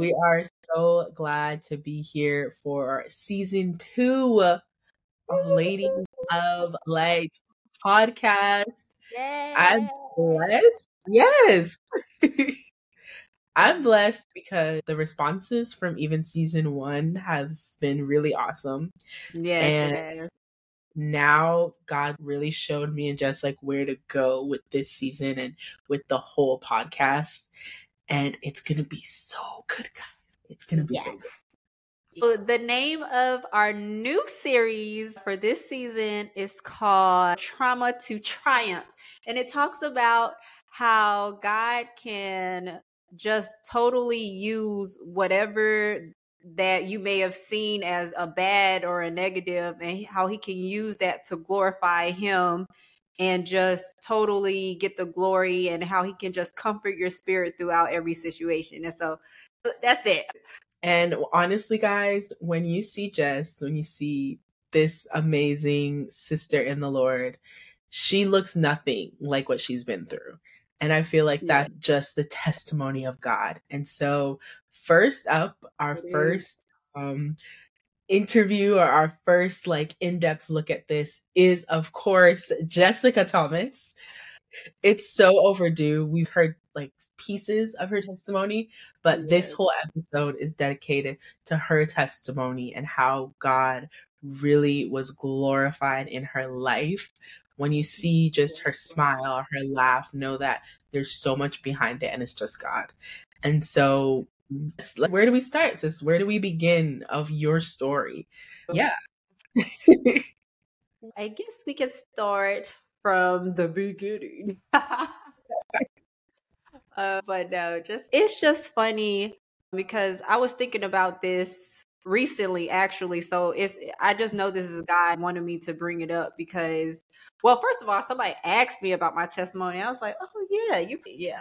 We are so glad to be here for season two of Ladies of Light podcast. I'm blessed. Yes. I'm blessed because the responses from even season one have been really awesome. Yeah. And now God really showed me and just like where to go with this season and with the whole podcast. And it's gonna be so good, guys. It's gonna be Yes. so good. So the name of our new series for this season is called Trauma to Triumph. And it talks about how God can just totally use whatever that you may have seen as a bad or a negative and how he can use that to glorify him and just totally get the glory and how he can just comfort your spirit throughout every situation. And so that's it. And honestly, guys, when you see Jess, when you see this amazing sister in the Lord, she looks nothing like what she's been through. And I feel like Yeah. that's just the testimony of God. And so, first up, our It first um, interview or our first like in-depth look at this is of course Jessica Thomas. It's so overdue. We've heard like pieces of her testimony, but this whole episode is dedicated to her testimony and how God really was glorified in her life. When you see just her smile, her laugh, know that there's so much behind it and it's just God. And so, like, where do we start, sis? Where do we begin of your story? Yeah. I guess we can start from the beginning. uh, but no, just it's just funny because I was thinking about this recently, actually. So it's eh, I just know this is mm. God wanted me to bring it up because, well, first of all, somebody asked me about my testimony. I was like, oh yeah, you yeah,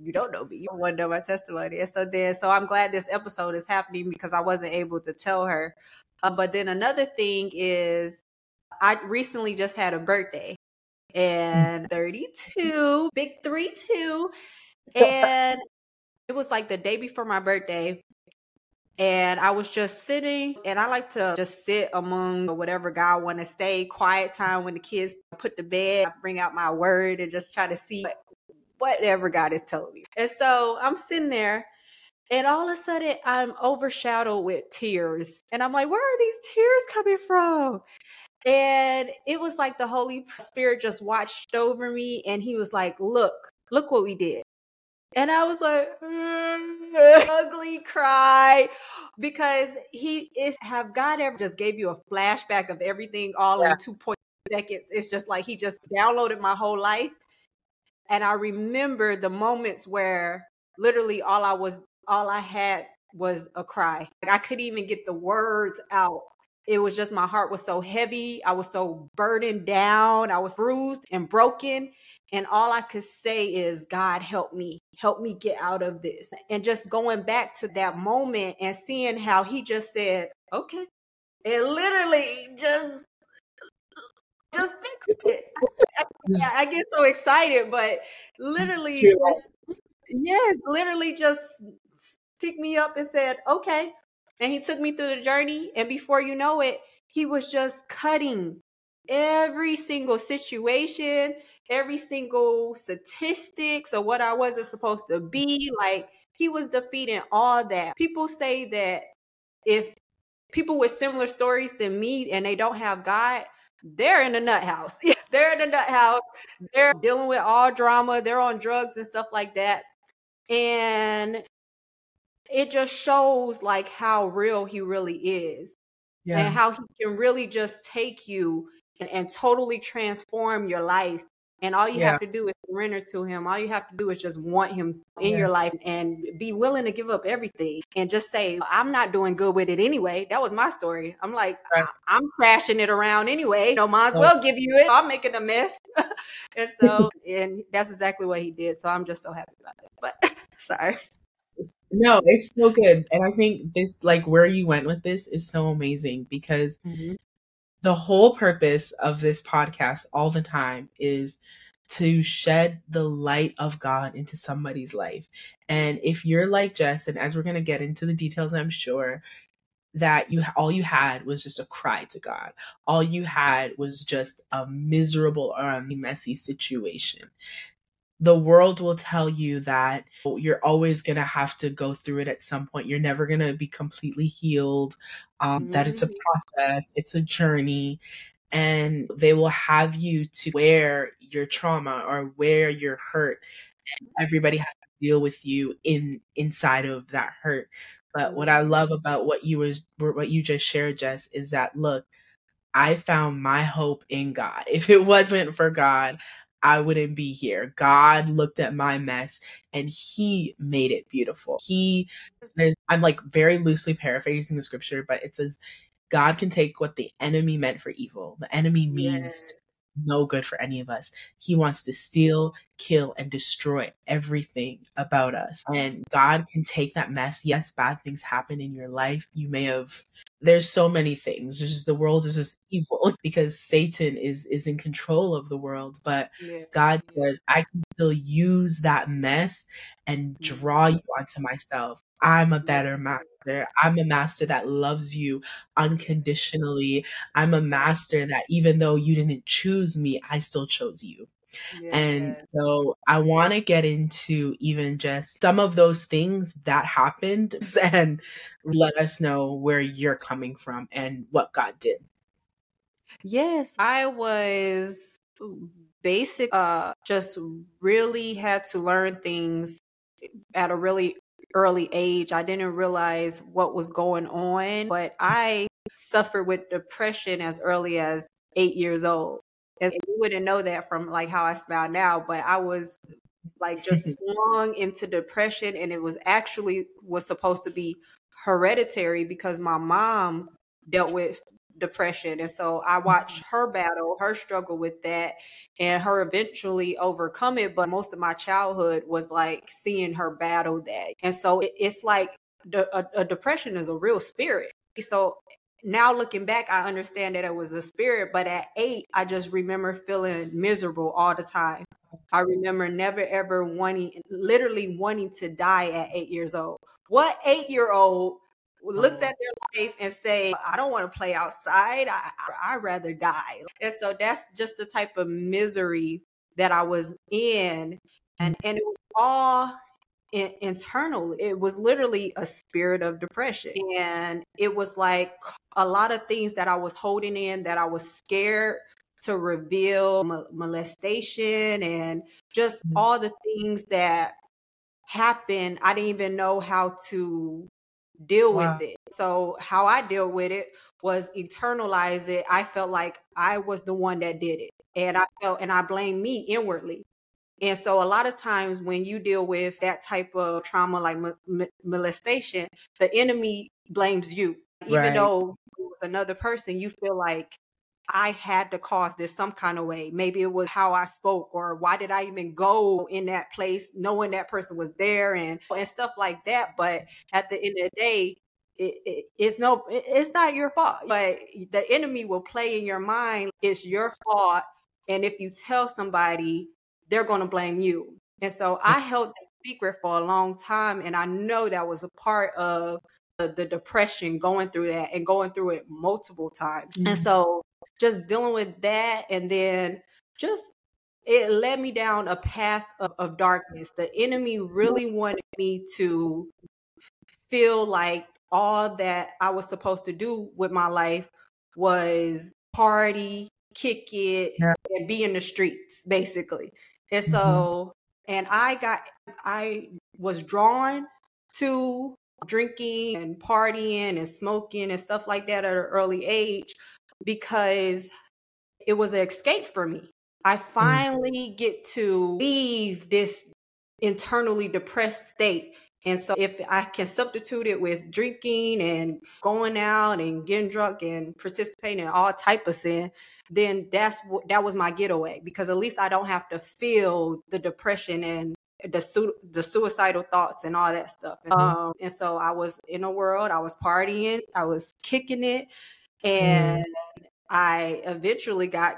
you don't know me, you don't want to know my testimony. And so then, so I'm glad this episode is happening because I wasn't able to tell her. Uh, but then another thing is I recently just had a birthday mm. and 32, big 3 2. Uh and it was like the day before my birthday. And I was just sitting, and I like to just sit among whatever God want to say, quiet time when the kids put to bed, I bring out my word and just try to see whatever God is telling me. And so I'm sitting there, and all of a sudden I'm overshadowed with tears. And I'm like, where are these tears coming from? And it was like the Holy Spirit just watched over me and he was like, Look, look what we did. And I was like, mm, ugly cry because he is have God ever just gave you a flashback of everything all Yeah. in two point seconds? It's just like he just downloaded my whole life. And I remember the moments where literally all I was all I had was a cry. Like I couldn't even get the words out. It was just my heart was so heavy. I was so burdened down. I was bruised and broken. And all I could say is, God, help me. Help me get out of this. And just going back to that moment and seeing how he just said, okay. And literally just just fixed it. I, I get so excited, but literally just, yes, literally just picked me up and said, okay. And he took me through the journey. And before you know it, he was just cutting every single situation, every single statistics or what I wasn't supposed to be. Like he was defeating all that. People say that if people with similar stories than me and they don't have God, they're in the nut house. they're in the nut house. They're dealing with all drama. They're on drugs and stuff like that. And it just shows like how real he really is and how he can really just take you and, and totally transform your life. And all you Yeah. have to do is surrender to him. All you have to do is just want him in Yeah. your life and be willing to give up everything and just say, I'm not doing good with it anyway. That was my story. I'm like, Right. I- I'm crashing it around anyway. No, might as well give you it. I'm making a mess. and so, and that's exactly what he did. So I'm just so happy about that. But sorry. No, it's so good. And I think this, like, where you went with this is so amazing because mm-hmm. The whole purpose of this podcast all the time is to shed the light of God into somebody's life. And if you're like Jess, and as we're going to get into the details, I'm sure that you all you had was just a cry to God. All you had was just a miserable or a messy situation. The world will tell you that you're always going to have to go through it at some point. You're never going to be completely healed. Um, mm-hmm. that it's a mm-hmm. process, it's a journey, and they will have you to wear your trauma or wear your hurt. And everybody has to deal with you in inside of that hurt. But what I love about what you was what you just shared, Jess, is that look, I found my hope in God. If it wasn't for God, I wouldn't be here. God looked at my mess and he made it beautiful. He says, I'm like very loosely paraphrasing the scripture, but it says, God can take what the enemy meant for evil. The enemy means yes. no good for any of us. He wants to steal, kill, and destroy everything about us. And God can take that mess. Yes, bad things happen in your life. You may have there's so many things. There's just the world is just evil because Satan is is in control of the world. But yeah. God says, I can still use that mess and mm-hmm. draw you onto myself. I'm a better master. I'm a master that loves you unconditionally. I'm a master that even though you didn't choose me, I still chose you. Yeah. And so I want to get into even just some of those things that happened and let us know where you're coming from and what God did. Yes, I was basic uh just really had to learn things at a really early age. I didn't realize what was going on, but I suffered with depression as early as 8 years old. And you wouldn't know that from like how I smile now, but I was like just swung into depression and it was actually was supposed to be hereditary because my mom dealt with depression and so i watched mm-hmm. her battle her struggle with that and her eventually overcome it but most of my childhood was like seeing her battle that and so it's like a, a depression is a real spirit so now looking back, I understand that it was a spirit, but at eight, I just remember feeling miserable all the time. I remember never ever wanting, literally wanting to die at eight years old. What eight year old looks oh. at their life and say, I don't want to play outside. I, I, would rather die. And so that's just the type of misery that I was in. And, mm. and it was all in, internal. It was literally a spirit of depression. And it was like a lot of things that I was holding in that I was scared to reveal molestation and just mm-hmm. all the things that happened. I didn't even know how to deal wow. with it. So how I deal with it was internalize it. I felt like I was the one that did it. And I felt and I blame me inwardly. And so, a lot of times when you deal with that type of trauma, like molestation, the enemy blames you. Even right. though it was another person, you feel like I had to cause this some kind of way. Maybe it was how I spoke, or why did I even go in that place, knowing that person was there, and and stuff like that. But at the end of the day, it, it, it's no, it's not your fault. But the enemy will play in your mind. It's your fault, and if you tell somebody they're going to blame you. And so I held that secret for a long time. And I know that was a part of the, the depression going through that and going through it multiple times. Mm-hmm. And so just dealing with that and then just it led me down a path of, of darkness. The enemy really wanted me to feel like all that I was supposed to do with my life was party, kick it, yeah. and be in the streets, basically. And so, mm-hmm. and I got, I was drawn to drinking and partying and smoking and stuff like that at an early age because it was an escape for me. I mm-hmm. finally mm-hmm. get to leave this internally depressed state. And so if I can substitute it with drinking and going out and getting drunk and participating in all type of sin, then that's what that was my getaway because at least I don't have to feel the depression and the su- the suicidal thoughts and all that stuff. Mm-hmm. Um, and so I was in a world, I was partying, I was kicking it, and mm. I eventually got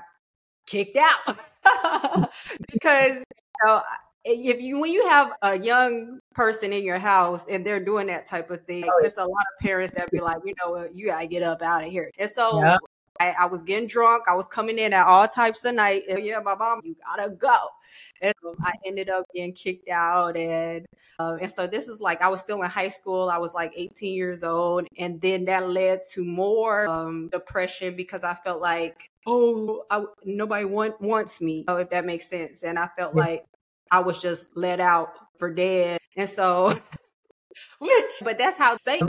kicked out because you know, if you when you have a young person in your house and they're doing that type of thing, oh, it's a lot of parents that be like, you know, you gotta get up out of here. And so yep. I, I, was getting drunk. I was coming in at all types of night. And yeah, my mom, you gotta go. And so I ended up getting kicked out. And uh, and so this is like I was still in high school. I was like 18 years old, and then that led to more um, depression because I felt like oh I, nobody want, wants me. Oh, if that makes sense. And I felt yeah. like I was just let out for dead. And so, which, but that's how Satan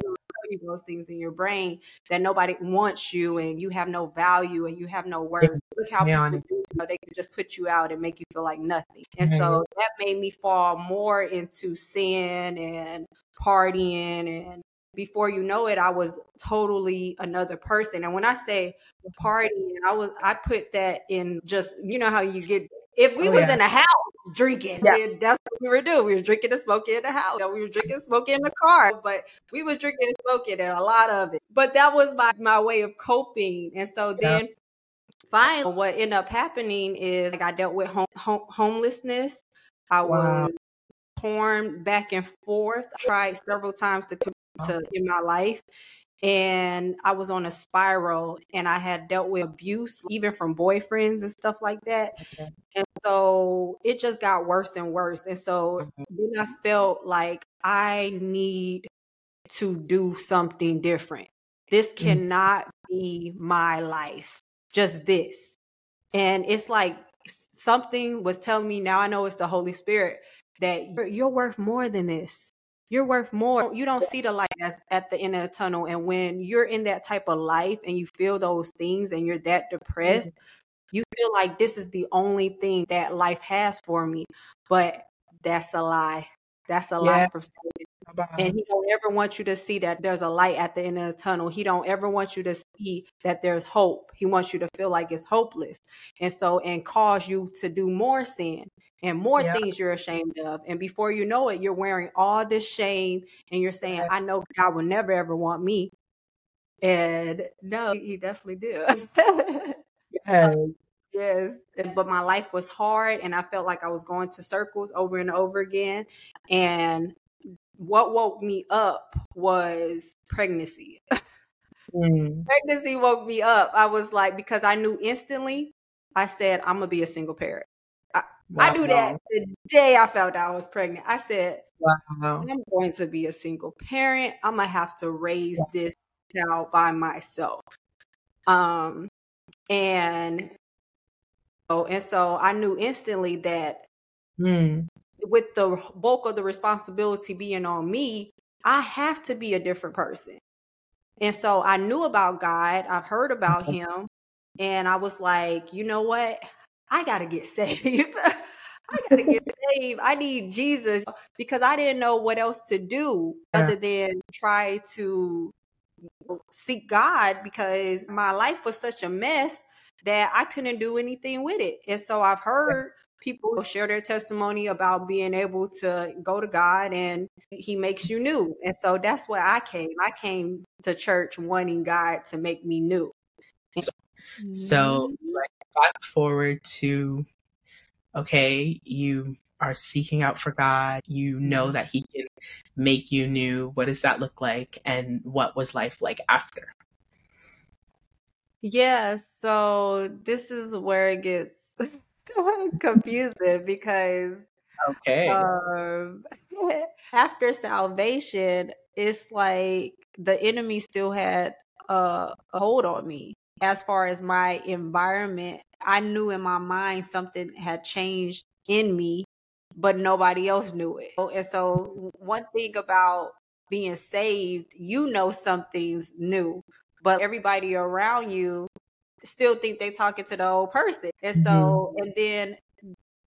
you those things in your brain that nobody wants you and you have no value and you have no worth. Look how yeah. people do, you know, they can just put you out and make you feel like nothing. And mm-hmm. so that made me fall more into sin and partying and before you know it, I was totally another person. And when I say partying, I was I put that in just you know how you get if we oh, was yeah. in a house drinking, yeah. that's what we were doing. We were drinking and smoking in the house. You know, we were drinking and smoking in the car, but we was drinking and smoking and a lot of it. But that was my, my way of coping. And so then yeah. finally what ended up happening is like I dealt with home, home, homelessness. I wow. was torn back and forth. I tried several times to, commit to in my life and I was on a spiral and I had dealt with abuse even from boyfriends and stuff like that. Okay. And so it just got worse and worse. And so mm-hmm. then I felt like I need to do something different. This mm. cannot mm-hmm. be my life, just this. And it's like something was telling me now I know it's the Holy Spirit that you're, you're worth more than this you're worth more. You don't see the light at the end of the tunnel. And when you're in that type of life and you feel those things and you're that depressed, mm-hmm. you feel like this is the only thing that life has for me. But that's a lie. That's a yeah. lie from Satan. And he don't ever want you to see that there's a light at the end of the tunnel. He don't ever want you to see that there's hope. He wants you to feel like it's hopeless. And so and cause you to do more sin and more yep. things you're ashamed of. And before you know it, you're wearing all this shame and you're saying, I know God will never ever want me. And no, he definitely did. yes. Yes. But my life was hard and I felt like I was going to circles over and over again. And what woke me up was pregnancy. mm. Pregnancy woke me up. I was like, because I knew instantly, I said, I'm going to be a single parent. Wow. I knew that the day I found out I was pregnant. I said, wow. I'm going to be a single parent. I'm going to have to raise yeah. this child by myself. Um, and oh, and so I knew instantly that mm. with the bulk of the responsibility being on me, I have to be a different person. And so I knew about God. I've heard about him. And I was like, you know what? I got to get saved. I got to get saved. I need Jesus because I didn't know what else to do yeah. other than try to seek God because my life was such a mess that I couldn't do anything with it. And so I've heard people share their testimony about being able to go to God and he makes you new. And so that's where I came. I came to church wanting God to make me new. So, like, fast forward to okay, you are seeking out for God, you know mm-hmm. that He can make you new. What does that look like? And what was life like after? Yeah, so this is where it gets confusing because okay um, after salvation it's like the enemy still had a hold on me as far as my environment, I knew in my mind something had changed in me, but nobody else knew it. And so, one thing about being saved, you know something's new, but everybody around you still think they're talking to the old person. And so, mm-hmm. and then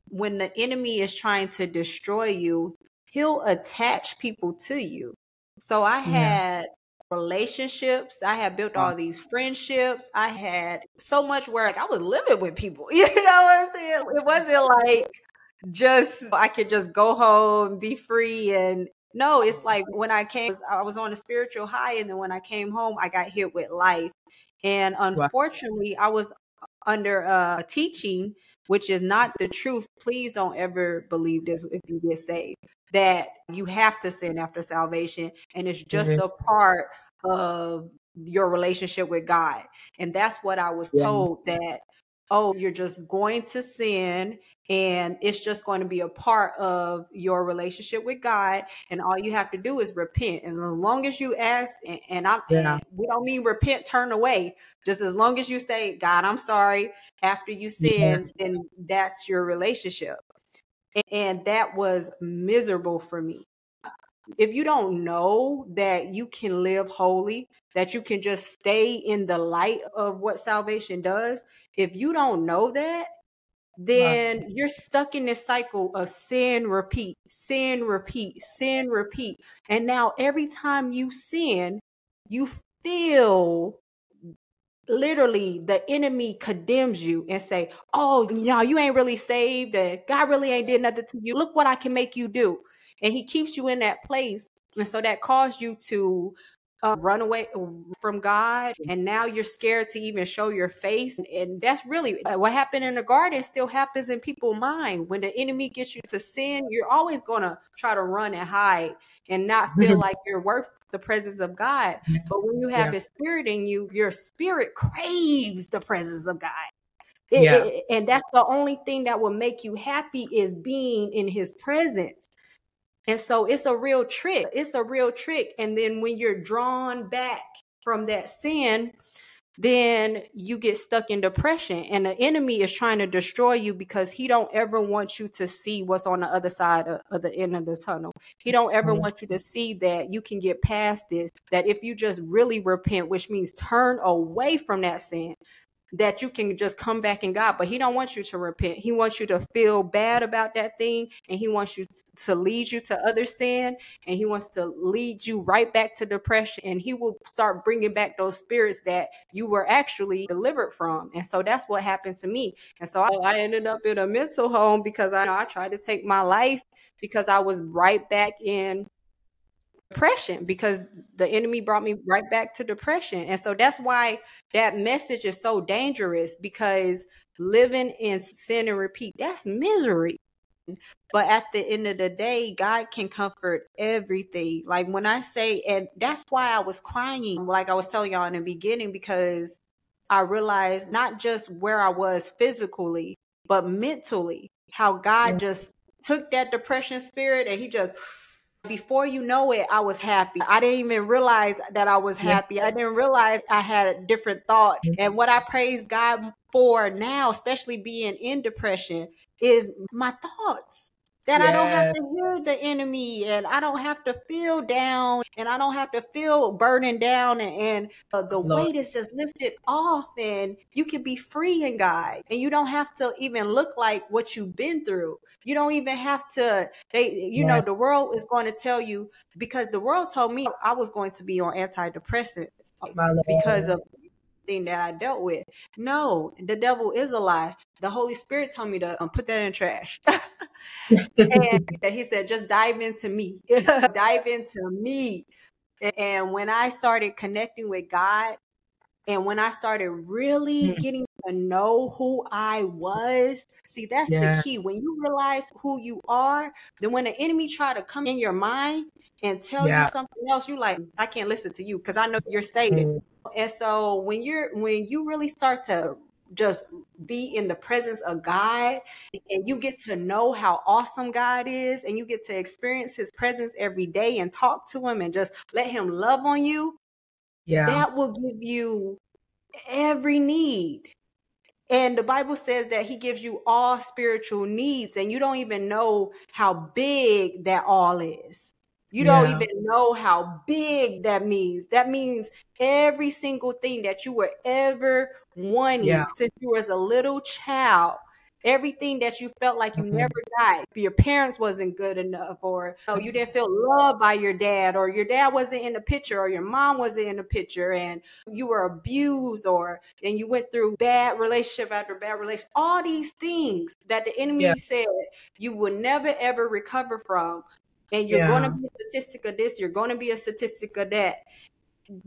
when the enemy is trying to destroy you, he'll attach people to you. So I had relationships. I had built all these friendships. I had so much work. I was living with people. You know what I'm saying? It wasn't like just I could just go home, be free and no, it's like oh. when I came I was on a spiritual high and then when I came home I got hit with life. And unfortunately, I was under a teaching which is not the truth, please don't ever believe this if you get saved. That you have to sin after salvation, and it's just mm-hmm. a part of your relationship with God. And that's what I was yeah. told that, oh, you're just going to sin and it's just going to be a part of your relationship with God. And all you have to do is repent. And as long as you ask, and, and I'm, yeah. and we don't mean repent, turn away. Just as long as you say, God, I'm sorry, after you sin, yeah. then that's your relationship. And, that was miserable for me. If you don't know that you can live holy, that you can just stay in the light of what salvation does, if you don't know that, then you're stuck in this cycle of sin, repeat, sin, repeat, sin, repeat. And now every time you sin, you feel literally the enemy condemns you and say, "Oh, know, you ain't really saved, and God really ain't did nothing to you. Look what I can make you do." And he keeps you in that place, and so that caused you to uh, run away from God, and now you're scared to even show your face. And that's really uh, what happened in the garden. Still happens in people's mind. When the enemy gets you to sin, you're always gonna try to run and hide and not feel like you're worth the presence of God. But when you have yeah. His Spirit in you, your spirit craves the presence of God. It, yeah. It, and that's the only thing that will make you happy is being in His presence. And so it's a real trick. It's a real trick. And then when you're drawn back from that sin, then you get stuck in depression and the enemy is trying to destroy you because he don't ever want you to see what's on the other side of, of the end of the tunnel he don't ever mm-hmm. want you to see that you can get past this that if you just really repent which means turn away from that sin that you can just come back in God. But He don't want you to repent. He wants you to feel bad about that thing, and He wants you to lead you to other sin, and He wants to lead you right back to depression. And He will start bringing back those spirits that you were actually delivered from. And so that's what happened to me. And so I, I ended up in a mental home because I, I tried to take my life because I was right back in depression because the enemy brought me right back to depression. And so that's why that message is so dangerous because living in sin and repeat, that's misery. But at the end of the day, God can comfort everything. Like when I say, and that's why I was crying, like I was telling y'all in the beginning, because I realized not just where I was physically, but mentally, how God just took that depression spirit and He just before you know it, I was happy. I didn't even realize that I was happy. I didn't realize I had a different thought. And what I praise God for now, especially being in depression, is my thoughts that I don't have to hear the enemy and I don't have to feel down and I don't have to feel burning down and, and uh, the Lord. weight is just lifted off and you can be free in God and you don't have to even look like what you've been through. You don't even have to they you know the world is going to tell you because the world told me I was going to be on antidepressants because of thing that I dealt with. No, the devil is a lie. The Holy Spirit told me to um, put that in trash. and he said, just dive into me, dive into me. And when I started connecting with God, and when I started really mm. getting to know who I was, see, that's yeah. the key. When you realize who you are, then when the enemy try to come in your mind and tell yeah. you something else, you like, I can't listen to you because I know you're Satan. Mm. And so when you're when you really start to just be in the presence of God and you get to know how awesome God is and you get to experience his presence every day and talk to him and just let him love on you. Yeah. That will give you every need. And the Bible says that he gives you all spiritual needs and you don't even know how big that all is. You yeah. don't even know how big that means. That means every single thing that you were ever wanting yeah. since you was a little child. Everything that you felt like you mm-hmm. never got, your parents wasn't good enough, or you, know, you didn't feel loved by your dad, or your dad wasn't in the picture, or your mom wasn't in the picture, and you were abused, or and you went through bad relationship after bad relationship. All these things that the enemy yeah. said you would never ever recover from and you're yeah. going to be a statistic of this, you're going to be a statistic of that.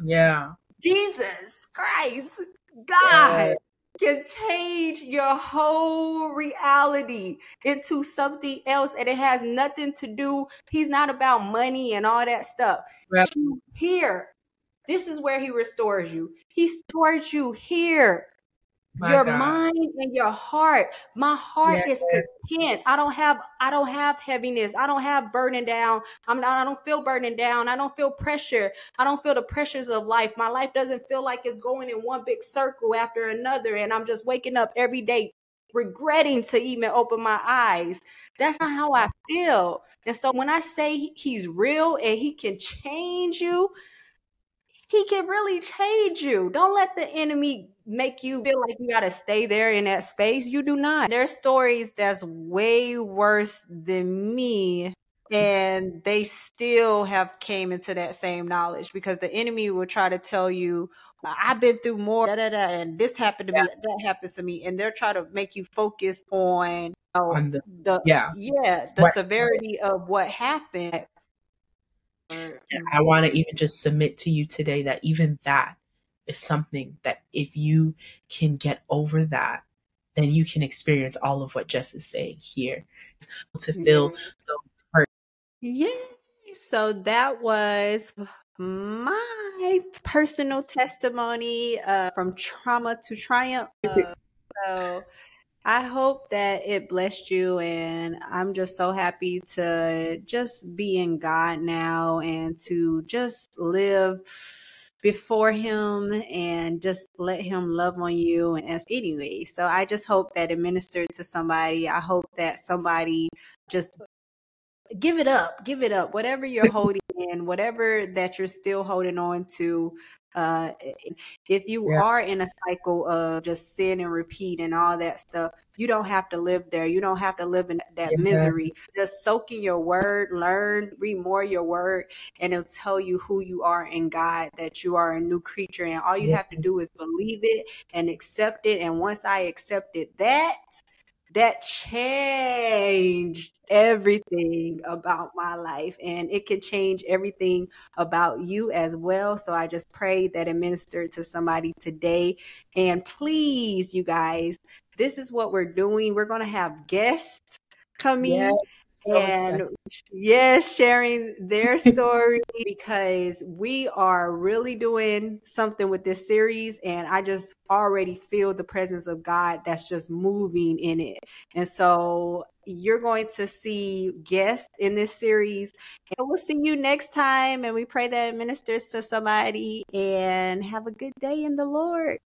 Yeah. Jesus Christ, God. can change your whole reality into something else and it has nothing to do he's not about money and all that stuff right. here this is where he restores you he stores you here my your God. mind and your heart. My heart yes. is content. I don't have I don't have heaviness. I don't have burning down. I'm not I don't feel burning down. I don't feel pressure. I don't feel the pressures of life. My life doesn't feel like it's going in one big circle after another and I'm just waking up every day regretting to even open my eyes. That's not how I feel. And so when I say he's real and he can change you, he can really change you. Don't let the enemy make you feel like you got to stay there in that space. You do not. There's stories that's way worse than me and they still have came into that same knowledge because the enemy will try to tell you I've been through more, da, da, da, and this happened to yeah. me, that happens to me, and they're trying to make you focus on, oh, on the, the, yeah yeah the right. severity of what happened I want to even just submit to you today that even that is something that if you can get over that, then you can experience all of what Jess is saying here to feel yeah. so hurt. Yay! So that was my personal testimony uh, from trauma to triumph. Uh, so I hope that it blessed you, and I'm just so happy to just be in God now and to just live before Him and just let Him love on you. And as anyway, so I just hope that it ministered to somebody. I hope that somebody just give it up, give it up, whatever you're holding in, whatever that you're still holding on to. Uh, if you yeah. are in a cycle of just sin and repeat and all that stuff, you don't have to live there. You don't have to live in that yeah. misery. Just soak in your word, learn, read more your word, and it'll tell you who you are in God, that you are a new creature. And all you yeah. have to do is believe it and accept it. And once I accepted that, that changed everything about my life and it can change everything about you as well. So i just pray that it ministered to somebody today. And please you guys this is what we're doing. We're going to have guests coming yes and yes, sharing their story because we are really doing something with this series. And I just already feel the presence of God that's just moving in it. And so you're going to see guests in this series. And we'll see you next time. And we pray that it ministers to somebody and have a good day in the Lord.